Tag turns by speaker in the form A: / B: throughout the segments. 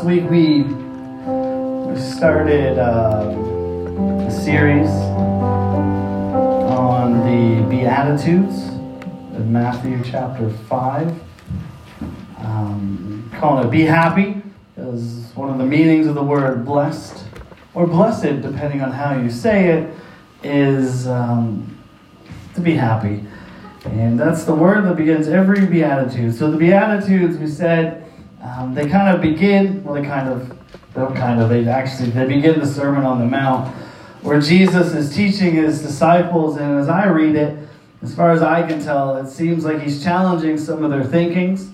A: last week we, started um, a series on the Beatitudes in Matthew chapter 5. Um, calling it Be Happy, is one of the meanings of the word blessed, or blessed, depending on how you say it, is um, to be happy. And that's the word that begins every Beatitude. So the Beatitudes, we said, um, they kind of begin, well, they kind of, they don't kind of, they actually, they begin the Sermon on the Mount, where Jesus is teaching his disciples, and as I read it, as far as I can tell, it seems like he's challenging some of their thinkings,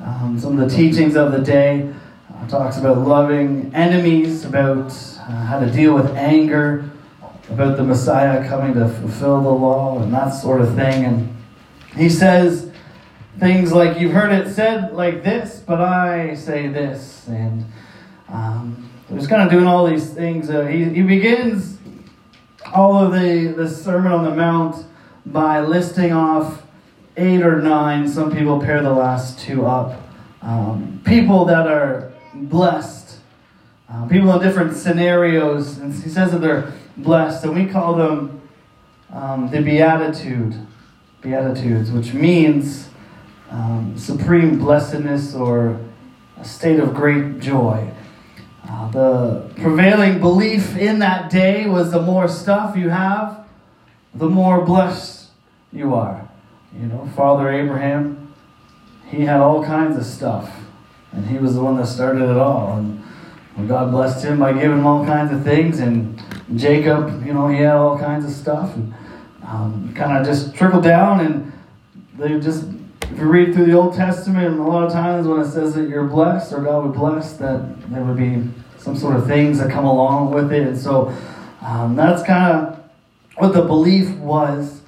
A: um, some of the teachings of the day. Uh, talks about loving enemies, about uh, how to deal with anger, about the Messiah coming to fulfill the law, and that sort of thing. And he says, things like you've heard it said like this, but I say this, and um, he's kind of doing all these things. Uh, he, he begins all of the the Sermon on the Mount by listing off eight or nine. Some people pair the last two up. Um, people that are blessed, uh, people in different scenarios, and he says that they're blessed, and we call them um, the Beatitude, Beatitudes, which means um, supreme blessedness or a state of great joy. Uh, the prevailing belief in that day was the more stuff you have, the more blessed you are. You know, Father Abraham, he had all kinds of stuff, and he was the one that started it all. And God blessed him by giving him all kinds of things, and Jacob, you know, he had all kinds of stuff, and um, kind of just trickled down, and they just if you read through the Old Testament, a lot of times when it says that you're blessed or God would bless, that there would be some sort of things that come along with it. And so um, that's kind of what the belief was.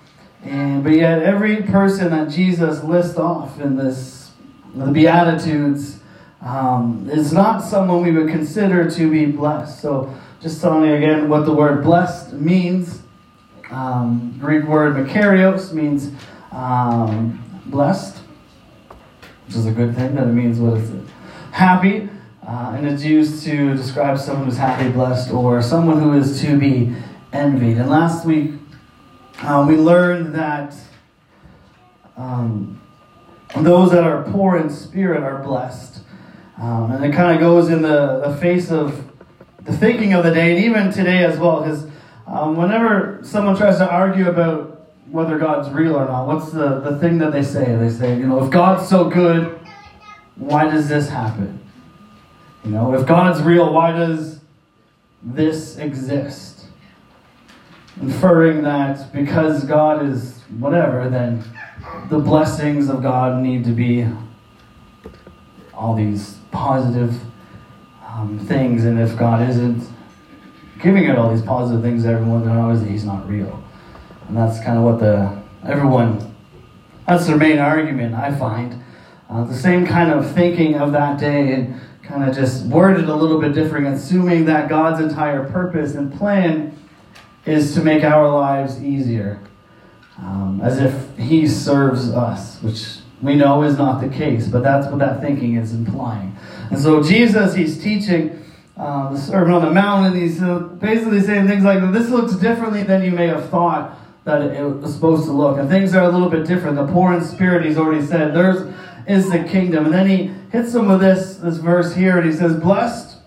A: And but yet every person that Jesus lists off in this the Beatitudes um, is not someone we would consider to be blessed. So just telling you again what the word blessed means. Um, Greek word makarios means um, blessed, which is a good thing. That it means what is it? Happy, uh, and it's used to describe someone who's happy, blessed, or someone who is to be envied. And last week um, we learned that um, those that are poor in spirit are blessed, um, and it kind of goes in the, the face of the thinking of the day, and even today as well, because. Um, whenever someone tries to argue about whether God's real or not. What's the, the thing that they say? They say, you know, if God's so good, why does this happen? You know, if God's real, why does this exist? Inferring that because God is whatever, then the blessings of God need to be all these positive um, things, and if God isn't giving it all these positive things to everyone, then obviously He's not real. And that's kind of what the everyone that's their main argument, I find. Uh, the same kind of thinking of that day and kind of just worded a little bit different, assuming that God's entire purpose and plan is to make our lives easier. Um, as if He serves us, which we know is not the case, but that's what that thinking is implying. And so Jesus, He's teaching uh, the Sermon on the Mount, and He's uh, basically saying things like, This looks differently than you may have thought that it was supposed to look. And things are a little bit different. The poor in spirit, he's already said, theirs is the kingdom. And then he hits them with this, this verse here, and he says, Blessed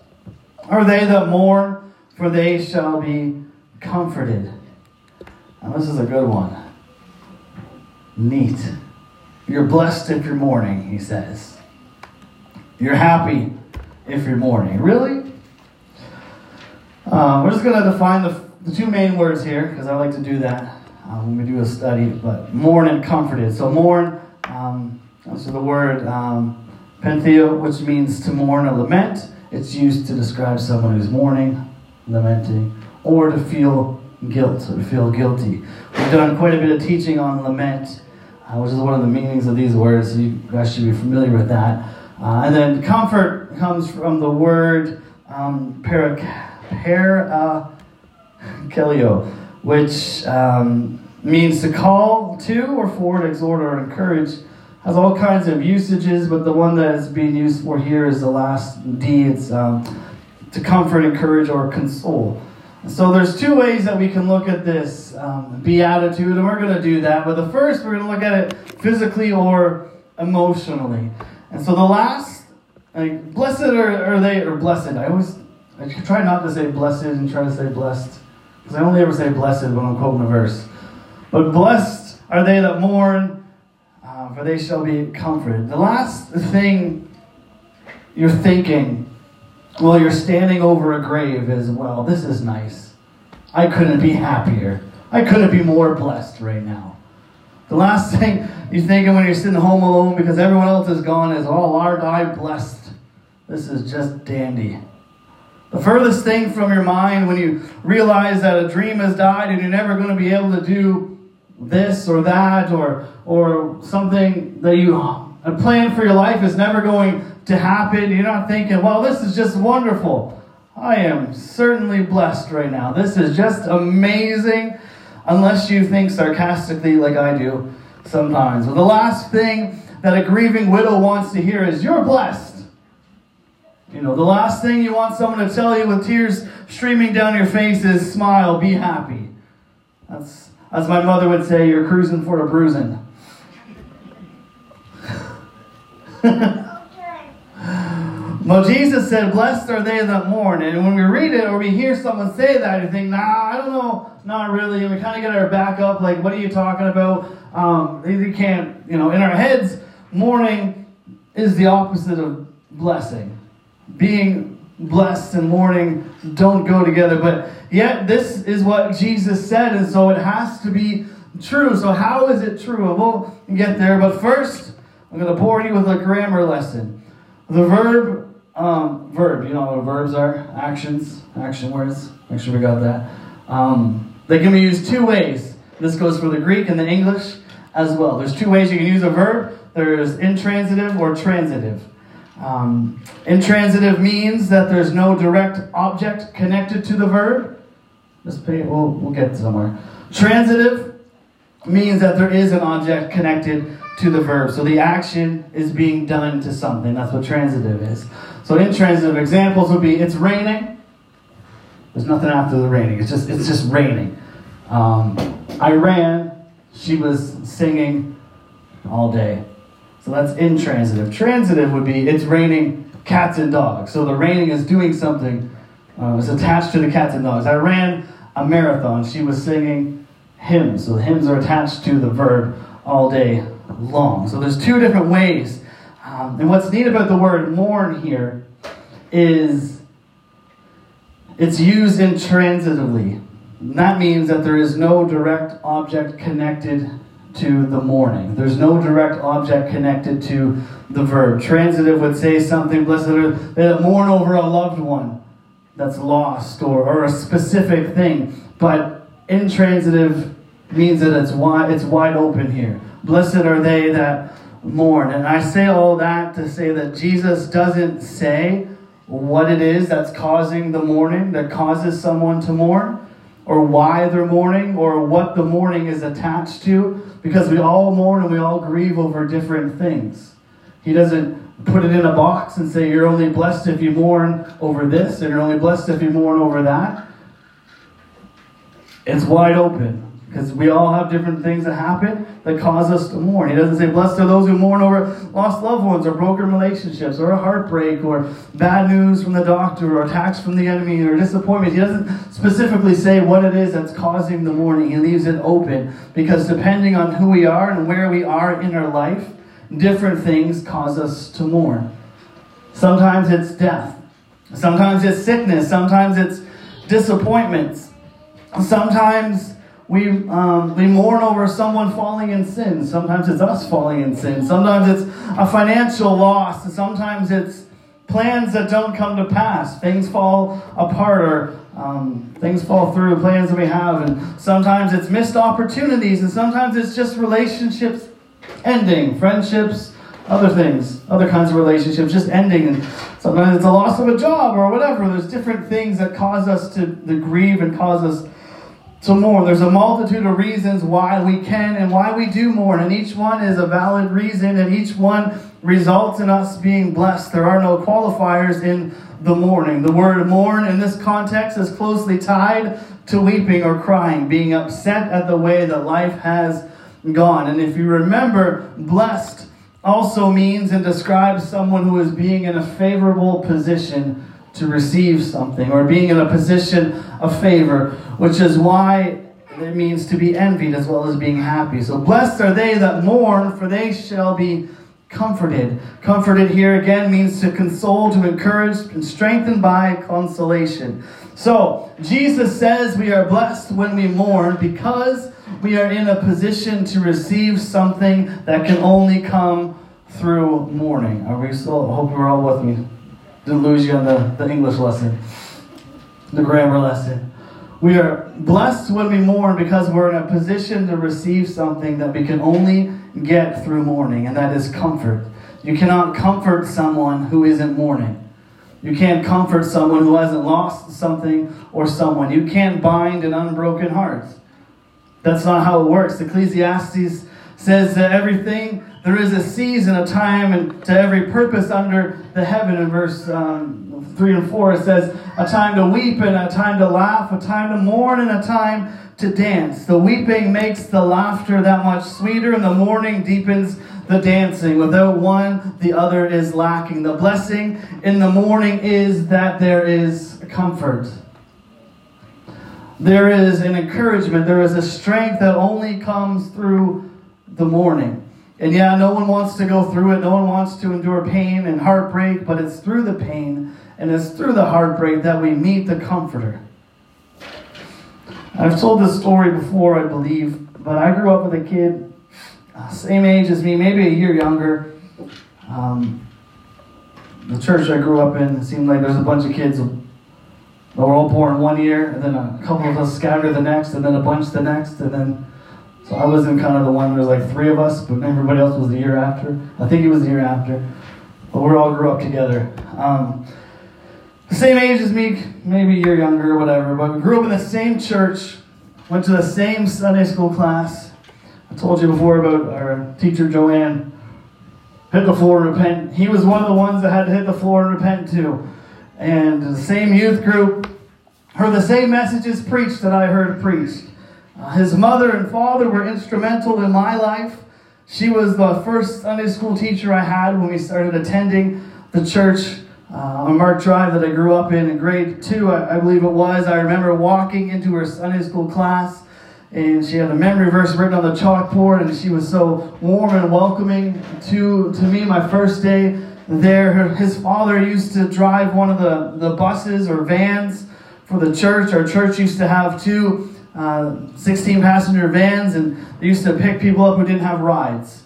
A: are they that mourn, for they shall be comforted. Now, this is a good one. Neat. You're blessed if you're mourning, he says. You're happy if you're mourning. Really? Uh, we're just going to define the, the two main words here because I like to do that uh, when we do a study, but mourn and comforted. So mourn, um, so the word um, pentheo, which means to mourn or lament. It's used to describe someone who's mourning, lamenting, or to feel guilt or feel guilty. We've done quite a bit of teaching on lament, uh, which is one of the meanings of these words, so you guys should be familiar with that. Uh, and then comfort comes from the word um, para, para, kelio, which um, means to call to or for forward, exhort or encourage. has all kinds of usages, but the one that is being used for here is the last D. It's um, to comfort, encourage, or console. So there's two ways that we can look at this um, beatitude, and we're going to do that. But the first, we're going to look at it physically or emotionally. And so the last, like, blessed are, are they, or blessed. I always I try not to say blessed and try to say blessed, because I only ever say blessed when I'm quoting a verse. But blessed are they that mourn, uh, for they shall be comforted. The last thing you're thinking while you're standing over a grave is, well. This is nice. I couldn't be happier. I couldn't be more blessed right now. The last thing you're thinking when you're sitting home alone because everyone else is gone is, oh, aren't I blessed? This is just dandy. The furthest thing from your mind when you realize that a dream has died and you're never going to be able to do this or that or, or something that you a plan for your life is never going to happen. You're not thinking, well, this is just wonderful. I am certainly blessed right now. This is just amazing, unless you think sarcastically like I do sometimes. Well, the last thing that a grieving widow wants to hear is, You're blessed. You know, the last thing you want someone to tell you with tears streaming down your face is, Smile, be happy. That's, as my mother would say, You're cruising for a bruising. Well, Jesus said, Blessed are they that mourn. And when we read it or we hear someone say that, you think, Nah, I don't know, not really. And we kind of get our back up, like, What are you talking about? Um, you can't, you know, in our heads, mourning is the opposite of blessing. Being blessed and mourning don't go together. But yet, this is what Jesus said, and so it has to be true. So, how is it true? We'll get there. But first, I'm going to bore you with a grammar lesson. The verb um, verb, you know what verbs are? Actions, action words. Make sure we got that. Um, they can be used two ways. This goes for the Greek and the English as well. There's two ways you can use a verb. There's intransitive or transitive. Um, intransitive means that there's no direct object connected to the verb. Just pay, we'll, we'll get somewhere. Transitive means that there is an object connected to the verb. So the action is being done to something. That's what transitive is. So intransitive examples would be it's raining. There's nothing after the raining. It's just it's just raining. Um, I ran. She was singing all day. So that's intransitive. Transitive would be it's raining cats and dogs. So the raining is doing something. Uh, it's attached to the cats and dogs. I ran a marathon. She was singing hymns. So the hymns are attached to the verb all day long. So there's two different ways um, and what's neat about the word mourn here is it's used intransitively. that means that there is no direct object connected to the morning. There's no direct object connected to the verb. Transitive would say something, blessed are they that mourn over a loved one that's lost or, or a specific thing. But intransitive means that it's wide, it's wide open here. Blessed are they that mourn. And I say all that to say that Jesus doesn't say what it is that's causing the mourning, that causes someone to mourn, or why they're mourning, or what the mourning is attached to, because we all mourn and we all grieve over different things. He doesn't put it in a box and say, You're only blessed if you mourn over this, and you're only blessed if you mourn over that. It's wide open. Because we all have different things that happen that cause us to mourn. He doesn't say, Blessed are those who mourn over lost loved ones or broken relationships or a heartbreak or bad news from the doctor or attacks from the enemy or disappointment. He doesn't specifically say what it is that's causing the mourning. He leaves it open because depending on who we are and where we are in our life, different things cause us to mourn. Sometimes it's death, sometimes it's sickness, sometimes it's disappointments, sometimes we, um, we mourn over someone falling in sin. Sometimes it's us falling in sin. Sometimes it's a financial loss. Sometimes it's plans that don't come to pass. Things fall apart or um, things fall through, plans that we have. And sometimes it's missed opportunities. And sometimes it's just relationships ending, friendships, other things, other kinds of relationships just ending. And sometimes it's a loss of a job or whatever. There's different things that cause us to, to grieve and cause us to mourn. There's a multitude of reasons why we can and why we do mourn, and each one is a valid reason, and each one results in us being blessed. There are no qualifiers in the mourning. The word mourn in this context is closely tied to weeping or crying, being upset at the way that life has gone. And if you remember, blessed also means and describes someone who is being in a favorable position to receive something or being in a position of favor, which is why it means to be envied as well as being happy. So blessed are they that mourn, for they shall be comforted. Comforted here again means to console, to encourage, and strengthened by consolation. So Jesus says we are blessed when we mourn because we are in a position to receive something that can only come through mourning. Are we still? I hope you're all with me. Didn't lose you on the, the English lesson, the grammar lesson. We are blessed when we mourn because we're in a position to receive something that we can only get through mourning, and that is comfort. You cannot comfort someone who isn't mourning. You can't comfort someone who hasn't lost something or someone. You can't bind an unbroken heart. That's not how it works. Ecclesiastes says that everything, there is a season, a time, and to every purpose under the heaven. In verse um, 3 and 4, it says, a time to weep and a time to laugh, a time to mourn and a time to dance. The weeping makes the laughter that much sweeter, and the mourning deepens the dancing. Without one, the other is lacking. The blessing in the mourning is that there is comfort. There is an encouragement. There is a strength that only comes through the mourning. And yeah, no one wants to go through it. No one wants to endure pain and heartbreak, but it's through the pain and it's through the heartbreak that we meet the Comforter. I've told this story before, I believe, but I grew up with a kid, uh, same age as me, maybe a year younger. Um, the church I grew up in, it seemed like there's a bunch of kids that were all born one year, and then a couple of us scattered the next, and then a bunch the next, and then. So I wasn't kind of the one, there was like three of us, but everybody else was the year after. I think it was the year after. But we all grew up together. Um, same age as me, maybe a year younger or whatever, but we grew up in the same church, went to the same Sunday school class. I told you before about our teacher Joanne. Hit the floor and repent. He was one of the ones that had to hit the floor and repent too. And the same youth group heard the same messages preached that I heard preached. Uh, his mother and father were instrumental in my life. She was the first Sunday school teacher I had when we started attending the church uh, on Mark Drive that I grew up in in grade two, I, I, believe it was. I remember walking into her Sunday school class, and she had a memory verse written on the chalkboard, and she was so warm and welcoming to, to me my first day there. Her, his father used to drive one of the, the buses or vans for the church. Our church used to have two uh, 16 passenger vans, and they used to pick people up who didn't have rides.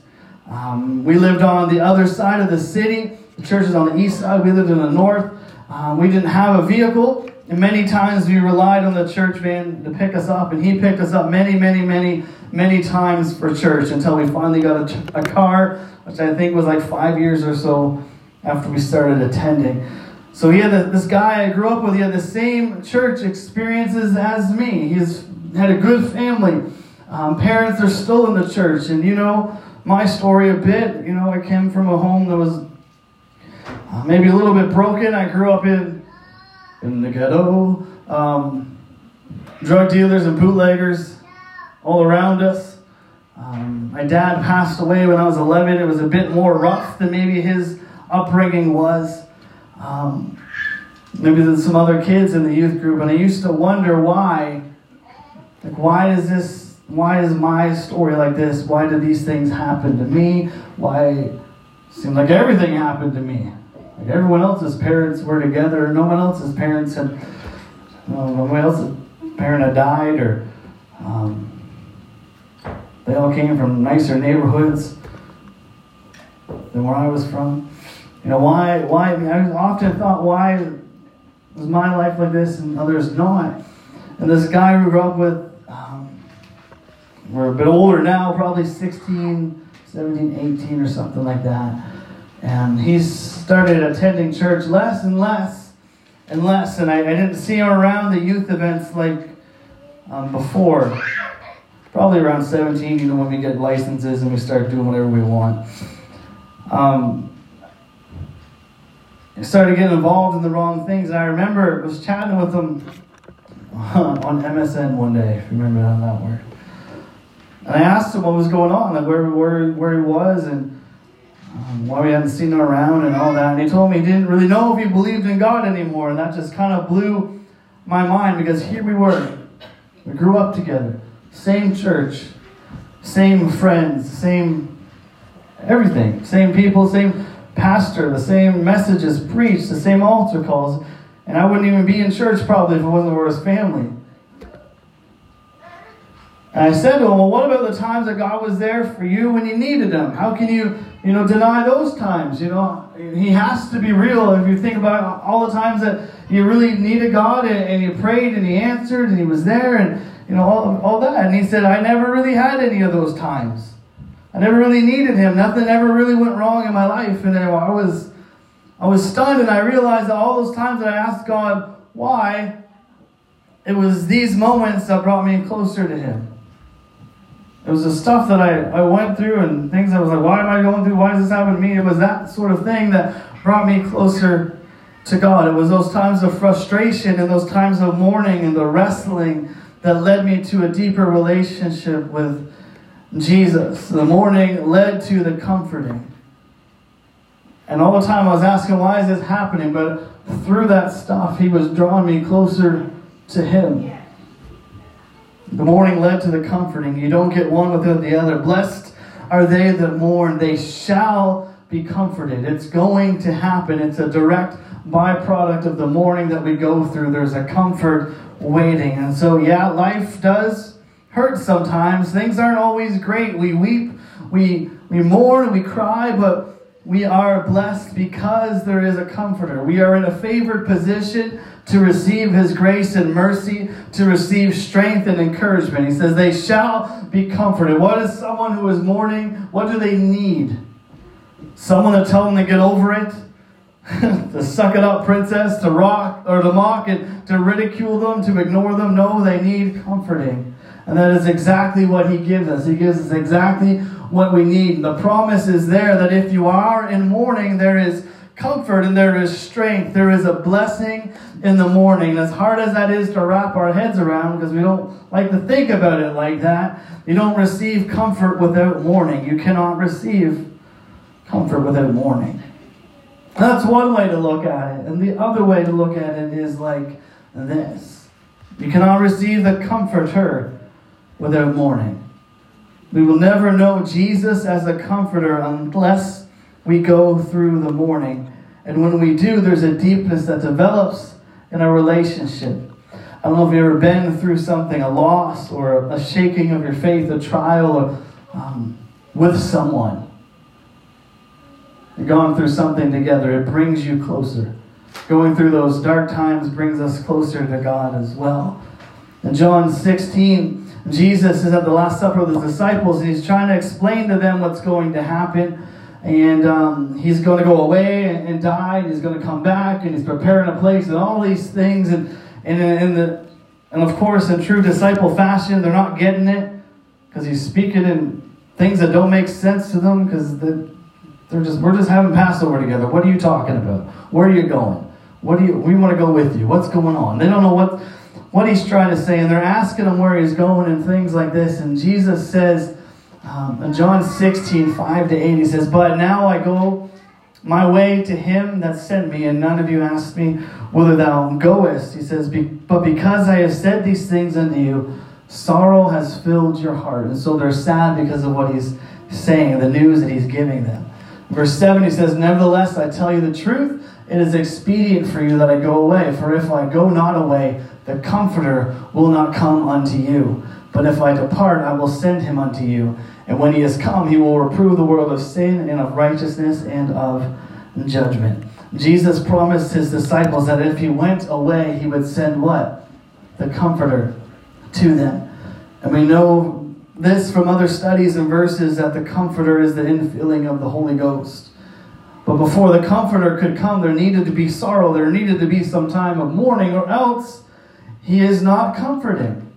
A: Um, we lived on the other side of the city the church is on the east side. We lived in the north. Um, we didn't have a vehicle. And many times we relied on the church van to pick us up. And he picked us up many, many, many, many times for church until we finally got a, a car, which I think was like five years or so after we started attending. So he had a, this guy I grew up with. He had the same church experiences as me. He's had a good family. Um, parents are still in the church, and you know my story a bit. You know, I came from a home that was uh, maybe a little bit broken. I grew up in in the ghetto. Um, drug dealers and bootleggers all around us. Um, my dad passed away when I was 11. It was a bit more rough than maybe his upbringing was. Um, maybe there's some other kids in the youth group, and I used to wonder why. Like, why is this? Why is my story like this? Why did these things happen to me? Why seemed like everything happened to me? Like everyone else's parents were together, no one else's parents had, no one else's parent had died, or um, they all came from nicer neighborhoods than where I was from. You know, why, why, I often thought, why was my life like this and others not? And this guy we grew up with, um, we're a bit older now, probably 16, 17, 18 or something like that. And he started attending church less and less and less. And I, I didn't see him around the youth events like um, before, probably around 17, you know, when we get licenses and we start doing whatever we want. Um, I started getting involved in the wrong things. And I remember was chatting with him on MSN one day, if you remember how that worked. And I asked him what was going on, like where, where, where he was, and um, why we hadn't seen him around and all that. And he told me he didn't really know if he believed in God anymore. And that just kind of blew my mind because here we were. We grew up together. Same church, same friends, same everything. Same people, same pastor, the same messages preached, the same altar calls. And I wouldn't even be in church probably if it wasn't for his family. And I said to him, Well, what about the times that God was there for you when you needed him? How can you, you know, deny those times? You know, he has to be real. If you think about all the times that you really needed God and, and you prayed and he answered and he was there and, you know, all, all that. And he said, I never really had any of those times. I never really needed him. Nothing ever really went wrong in my life. And I was, I was stunned and I realized that all those times that I asked God why, it was these moments that brought me closer to him. It was the stuff that I, I went through and things I was like, why am I going through? Why is this happening to me? It was that sort of thing that brought me closer to God. It was those times of frustration and those times of mourning and the wrestling that led me to a deeper relationship with Jesus. The mourning led to the comforting. And all the time I was asking, why is this happening? But through that stuff, He was drawing me closer to Him. The mourning led to the comforting. You don't get one without the other. Blessed are they that mourn, they shall be comforted. It's going to happen. It's a direct byproduct of the mourning that we go through. There's a comfort waiting. And so, yeah, life does hurt sometimes. Things aren't always great. We weep, we, we mourn, we cry, but we are blessed because there is a comforter. We are in a favored position to receive his grace and mercy, to receive strength and encouragement. He says, They shall be comforted. What is someone who is mourning? What do they need? Someone to tell them to get over it? to suck it up, princess, to rock or to mock and to ridicule them, to ignore them. No, they need comforting. And that is exactly what he gives us. He gives us exactly what we need. The promise is there that if you are in mourning, there is comfort and there is strength. There is a blessing in the morning. As hard as that is to wrap our heads around, because we don't like to think about it like that, you don't receive comfort without mourning. You cannot receive comfort without mourning. That's one way to look at it. And the other way to look at it is like this You cannot receive the comforter without mourning. We will never know Jesus as a comforter unless we go through the mourning. And when we do, there's a deepness that develops in our relationship. I don't know if you've ever been through something, a loss or a shaking of your faith, a trial or, um, with someone. You've gone through something together, it brings you closer. Going through those dark times brings us closer to God as well. In John 16, Jesus is at the Last Supper with his disciples, and he's trying to explain to them what's going to happen. And um, he's going to go away and, and, die, and he's going to come back, and he's preparing a place, and all these things. And, and, and, the, and of course, in true disciple fashion, they're not getting it because he's speaking in things that don't make sense to them because they're just, we're just having Passover together. What are you talking about? Where are you going? What do you, we want to go with you. What's going on? They don't know what what he's trying to say, and they're asking him where he's going and things like this. And Jesus says um, in John 16, 5 to 8, he says, But now I go my way to him that sent me, and none of you asked me whither thou goest. He says, But because I have said these things unto you, sorrow has filled your heart. And so they're sad because of what he's saying, the news that he's giving them. Verse 7, he says, Nevertheless, I tell you the truth, it is expedient for you that I go away. For if I go not away, the Comforter will not come unto you. But if I depart, I will send him unto you. And when he has come, he will reprove the world of sin and of righteousness and of judgment. Jesus promised his disciples that if he went away, he would send what? The Comforter to them. And we know this from other studies and verses that the Comforter is the infilling of the Holy Ghost. But before the Comforter could come, there needed to be sorrow, there needed to be some time of mourning, or else he is not comforting.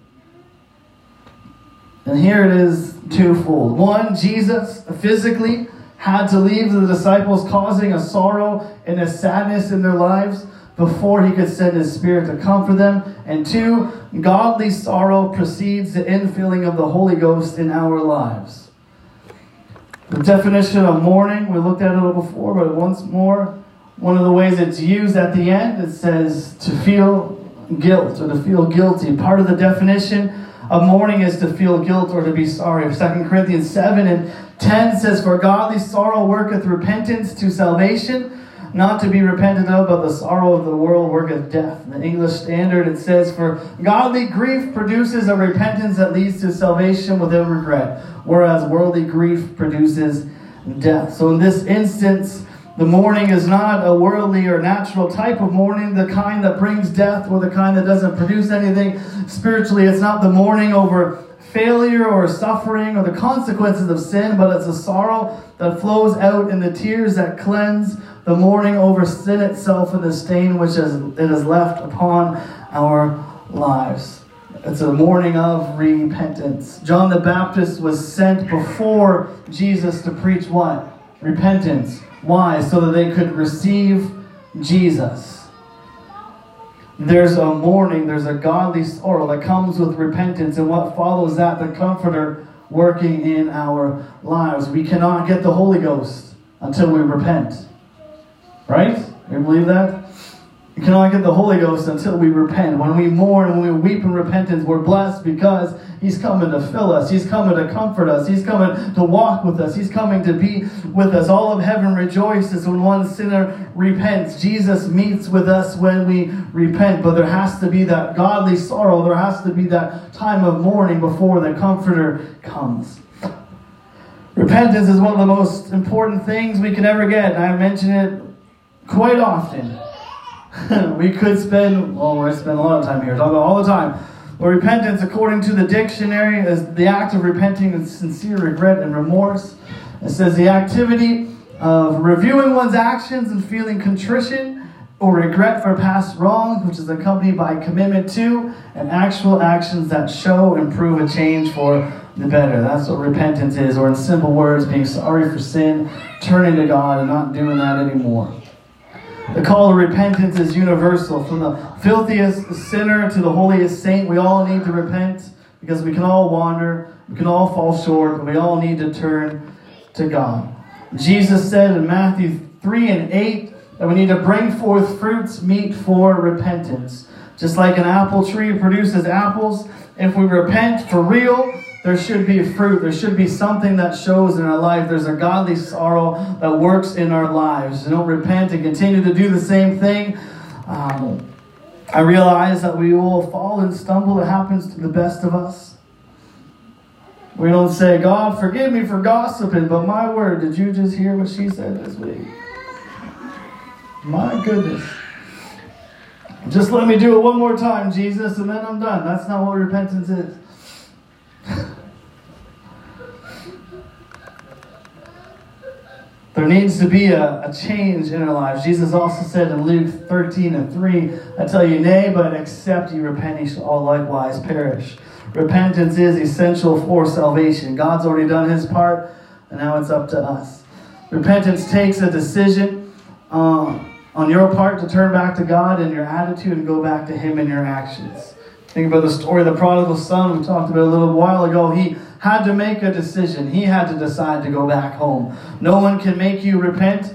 A: And here it is twofold. One, Jesus physically had to leave the disciples, causing a sorrow and a sadness in their lives before he could send his spirit to comfort them. And two, godly sorrow precedes the infilling of the Holy Ghost in our lives. The definition of mourning, we looked at it a little before, but once more, one of the ways it's used at the end, it says to feel guilt or to feel guilty. Part of the definition of mourning is to feel guilt or to be sorry. 2 Corinthians 7 and 10 says, For godly sorrow worketh repentance to salvation, not to be repented of, but the sorrow of the world worketh death. In the English Standard, it says, For godly grief produces a repentance that leads to salvation without regret, whereas worldly grief produces death. So in this instance, the mourning is not a worldly or natural type of mourning, the kind that brings death or the kind that doesn't produce anything spiritually. It's not the mourning over failure or suffering or the consequences of sin, but it's a sorrow that flows out in the tears that cleanse the mourning over sin itself and the stain which is, it has left upon our lives. It's a mourning of repentance. John the Baptist was sent before Jesus to preach what? Repentance. Why? So that they could receive Jesus. There's a mourning, there's a godly sorrow that comes with repentance, and what follows that, the Comforter working in our lives. We cannot get the Holy Ghost until we repent. Right? You believe that? We cannot get the Holy Ghost until we repent. When we mourn, when we weep in repentance, we're blessed because He's coming to fill us. He's coming to comfort us. He's coming to walk with us. He's coming to be with us. All of heaven rejoices when one sinner repents. Jesus meets with us when we repent. But there has to be that godly sorrow. There has to be that time of mourning before the Comforter comes. Repentance is one of the most important things we can ever get. I mentioned it quite often. we could spend, well, we spend a lot of time here, talk about all the time. But repentance, according to the dictionary, is the act of repenting with sincere regret and remorse. It says the activity of reviewing one's actions and feeling contrition or regret for past wrongs, which is accompanied by commitment to and actual actions that show and prove a change for the better. That's what repentance is, or in simple words, being sorry for sin, turning to God, and not doing that anymore. The call to repentance is universal. From the filthiest sinner to the holiest saint, we all need to repent because we can all wander, we can all fall short, but we all need to turn to God. Jesus said in Matthew 3 and 8 that we need to bring forth fruits meet for repentance. Just like an apple tree produces apples, if we repent for real, there should be fruit. There should be something that shows in our life. There's a godly sorrow that works in our lives. You don't repent and continue to do the same thing. Um, I realize that we will fall and stumble. It happens to the best of us. We don't say, God, forgive me for gossiping, but my word, did you just hear what she said this week? My goodness. Just let me do it one more time, Jesus, and then I'm done. That's not what repentance is. There needs to be a, a change in our lives. Jesus also said in Luke 13 and 3, I tell you, nay, but except you repent, ye shall all likewise perish. Repentance is essential for salvation. God's already done his part, and now it's up to us. Repentance takes a decision uh, on your part to turn back to God in your attitude and go back to him in your actions. Think about the story of the prodigal son we talked about a little while ago. He had to make a decision. He had to decide to go back home. No one can make you repent.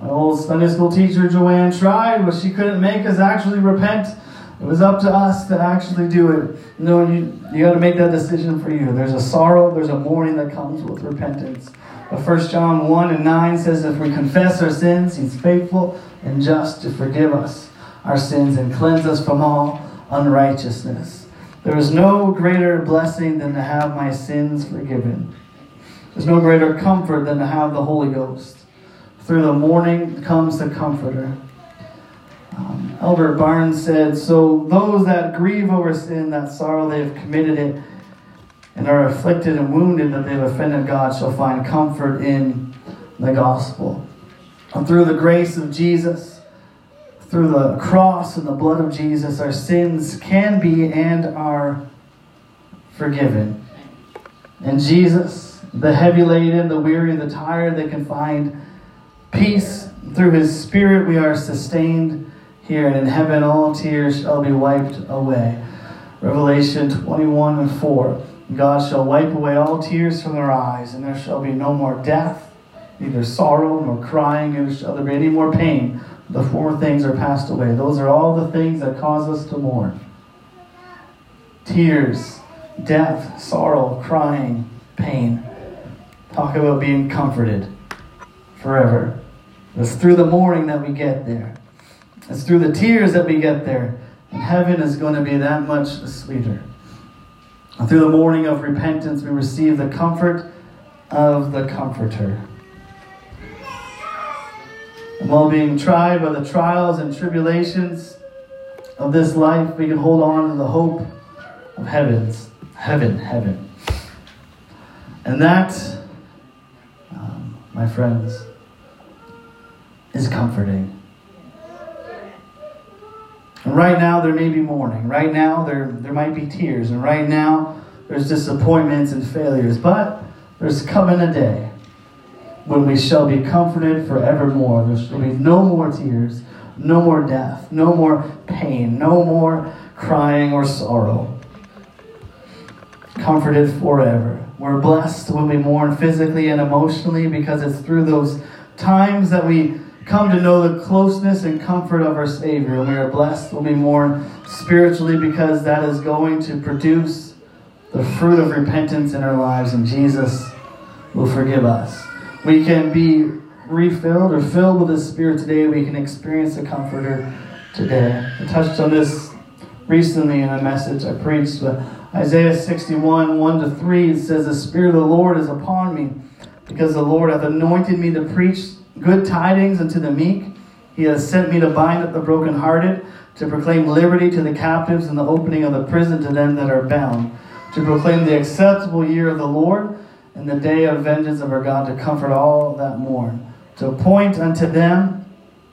A: My old Sunday school teacher Joanne tried, but she couldn't make us actually repent. It was up to us to actually do it. No, you, you got to make that decision for you. There's a sorrow, there's a mourning that comes with repentance. But 1 John 1 and 9 says, If we confess our sins, he's faithful and just to forgive us our sins and cleanse us from all unrighteousness. There is no greater blessing than to have my sins forgiven. There's no greater comfort than to have the Holy Ghost. Through the mourning comes the Comforter. Um, Albert Barnes said, So those that grieve over sin, that sorrow they have committed it, and are afflicted and wounded that they have offended God, shall find comfort in the gospel. And through the grace of Jesus, through the cross and the blood of Jesus, our sins can be and are forgiven. And Jesus, the heavy laden, the weary, the tired, they can find peace. Through his spirit, we are sustained here. And in heaven, all tears shall be wiped away. Revelation 21 and 4. God shall wipe away all tears from their eyes, and there shall be no more death, neither sorrow nor crying, neither shall there be any more pain. The former things are passed away. Those are all the things that cause us to mourn tears, death, sorrow, crying, pain. Talk about being comforted forever. It's through the mourning that we get there. It's through the tears that we get there. And heaven is going to be that much sweeter. Through the mourning of repentance, we receive the comfort of the Comforter. While being tried by the trials and tribulations of this life, we can hold on to the hope of heavens, heaven, heaven. And that, um, my friends, is comforting. And right now, there may be mourning. Right now, there, there might be tears. And right now, there's disappointments and failures. But there's coming a day when we shall be comforted forevermore. There shall be no more tears, no more death, no more pain, no more crying or sorrow. Comforted forever. We're blessed when we mourn physically and emotionally because it's through those times that we come to know the closeness and comfort of our Savior. And we are blessed when we mourn spiritually because that is going to produce the fruit of repentance in our lives, and Jesus will forgive us. We can be refilled or filled with the Spirit today. We can experience the Comforter today. I touched on this recently in a message I preached, but Isaiah 61 1 to 3 it says, The Spirit of the Lord is upon me, because the Lord hath anointed me to preach good tidings unto the meek. He has sent me to bind up the brokenhearted, to proclaim liberty to the captives, and the opening of the prison to them that are bound, to proclaim the acceptable year of the Lord, and the day of vengeance of our God, to comfort all that mourn, to appoint unto them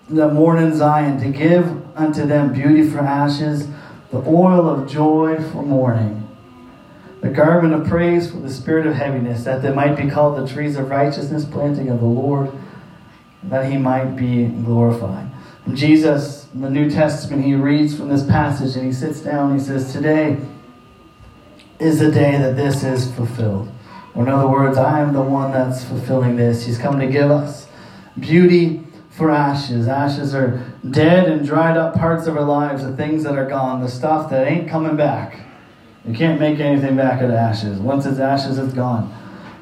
A: that mourn in Zion, to give unto them beauty for ashes, the oil of joy for mourning the garment of praise for the spirit of heaviness, that they might be called the trees of righteousness, planting of the Lord, that he might be glorified. Jesus, in the New Testament, he reads from this passage and he sits down and he says, Today is the day that this is fulfilled. Or, in other words, I am the one that's fulfilling this. He's come to give us beauty for ashes. Ashes are dead and dried up parts of our lives, the things that are gone, the stuff that ain't coming back. You can't make anything back out of ashes. Once it's ashes, it's gone.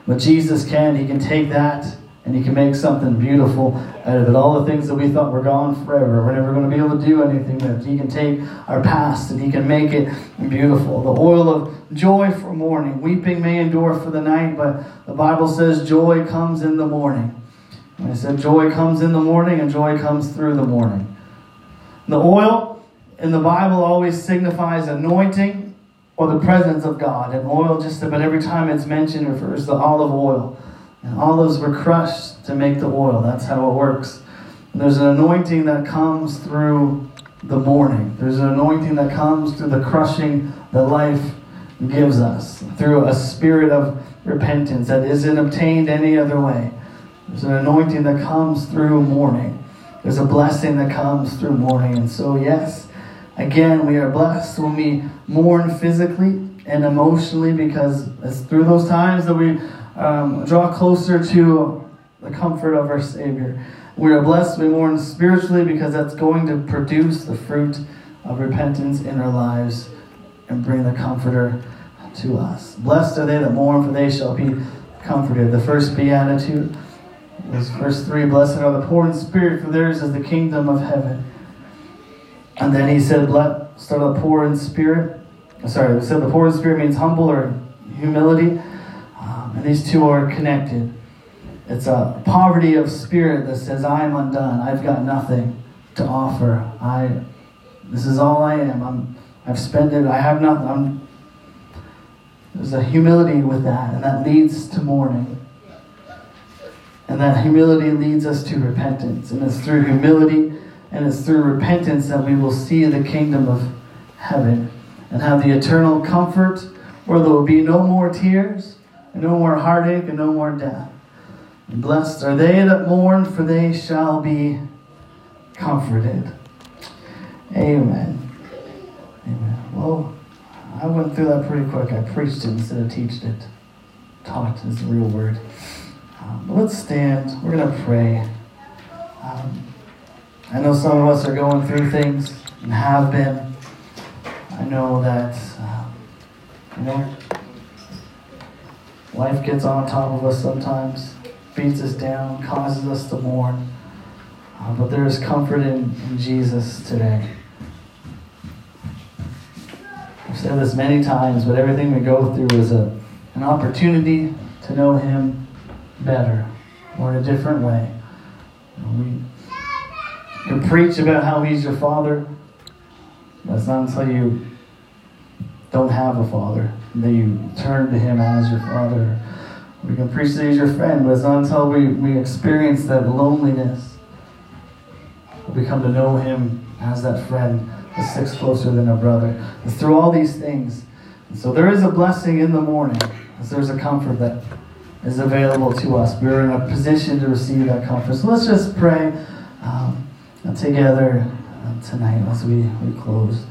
A: But Jesus can. He can take that and He can make something beautiful out of it. All the things that we thought were gone forever, we're never going to be able to do anything with. He can take our past and He can make it beautiful. The oil of joy for mourning. Weeping may endure for the night, but the Bible says joy comes in the morning. And I said joy comes in the morning and joy comes through the morning. The oil in the Bible always signifies anointing or the presence of God. And oil, just about every time it's mentioned, refers to olive oil. And olives were crushed to make the oil. That's how it works. There's an anointing that comes through the mourning. There's an anointing that comes through the crushing that life gives us, through a spirit of repentance that isn't obtained any other way. There's an anointing that comes through mourning. There's a blessing that comes through mourning. And so, yes, again, we are blessed when we mourn physically and emotionally because it's through those times that we um, draw closer to the comfort of our Savior. We are blessed to be mourn spiritually because that's going to produce the fruit of repentance in our lives and bring the Comforter to us. Blessed are they that mourn, for they shall be comforted. The first beatitude is verse 3 Blessed are the poor in spirit, for theirs is the kingdom of heaven. And then he said, Blessed are the poor in spirit. Sorry, he said the poor in spirit means humble or humility. And these two are connected. It's a poverty of spirit that says, I am undone. I've got nothing to offer. I this is all I am. I'm I've spent it. I have nothing. I'm, there's a humility with that, and that leads to mourning. And that humility leads us to repentance. And it's through humility and it's through repentance that we will see the kingdom of heaven and have the eternal comfort where there will be no more tears, no more heartache, and no more death. Blessed are they that mourn, for they shall be comforted. Amen. Amen. Well, I went through that pretty quick. I preached it instead of teached it. Taught is the real word. Um, let's stand. We're going to pray. Um, I know some of us are going through things and have been. I know that, um, you know, life gets on top of us sometimes, beats us down, causes us to mourn. Uh, but there is comfort in, in Jesus today. I've said this many times, but everything we go through is a, an opportunity to know Him better or in a different way. We can preach about how He's your Father. That's not until you don't have a Father that you turn to Him as your Father. We can preach that He's your friend, but it's not until we, we experience that loneliness that we come to know Him as that friend that sticks closer than a brother. It's through all these things. And so there is a blessing in the mourning, as there's a comfort that is available to us. We're in a position to receive that comfort. So let's just pray um, together uh, tonight as we, we close.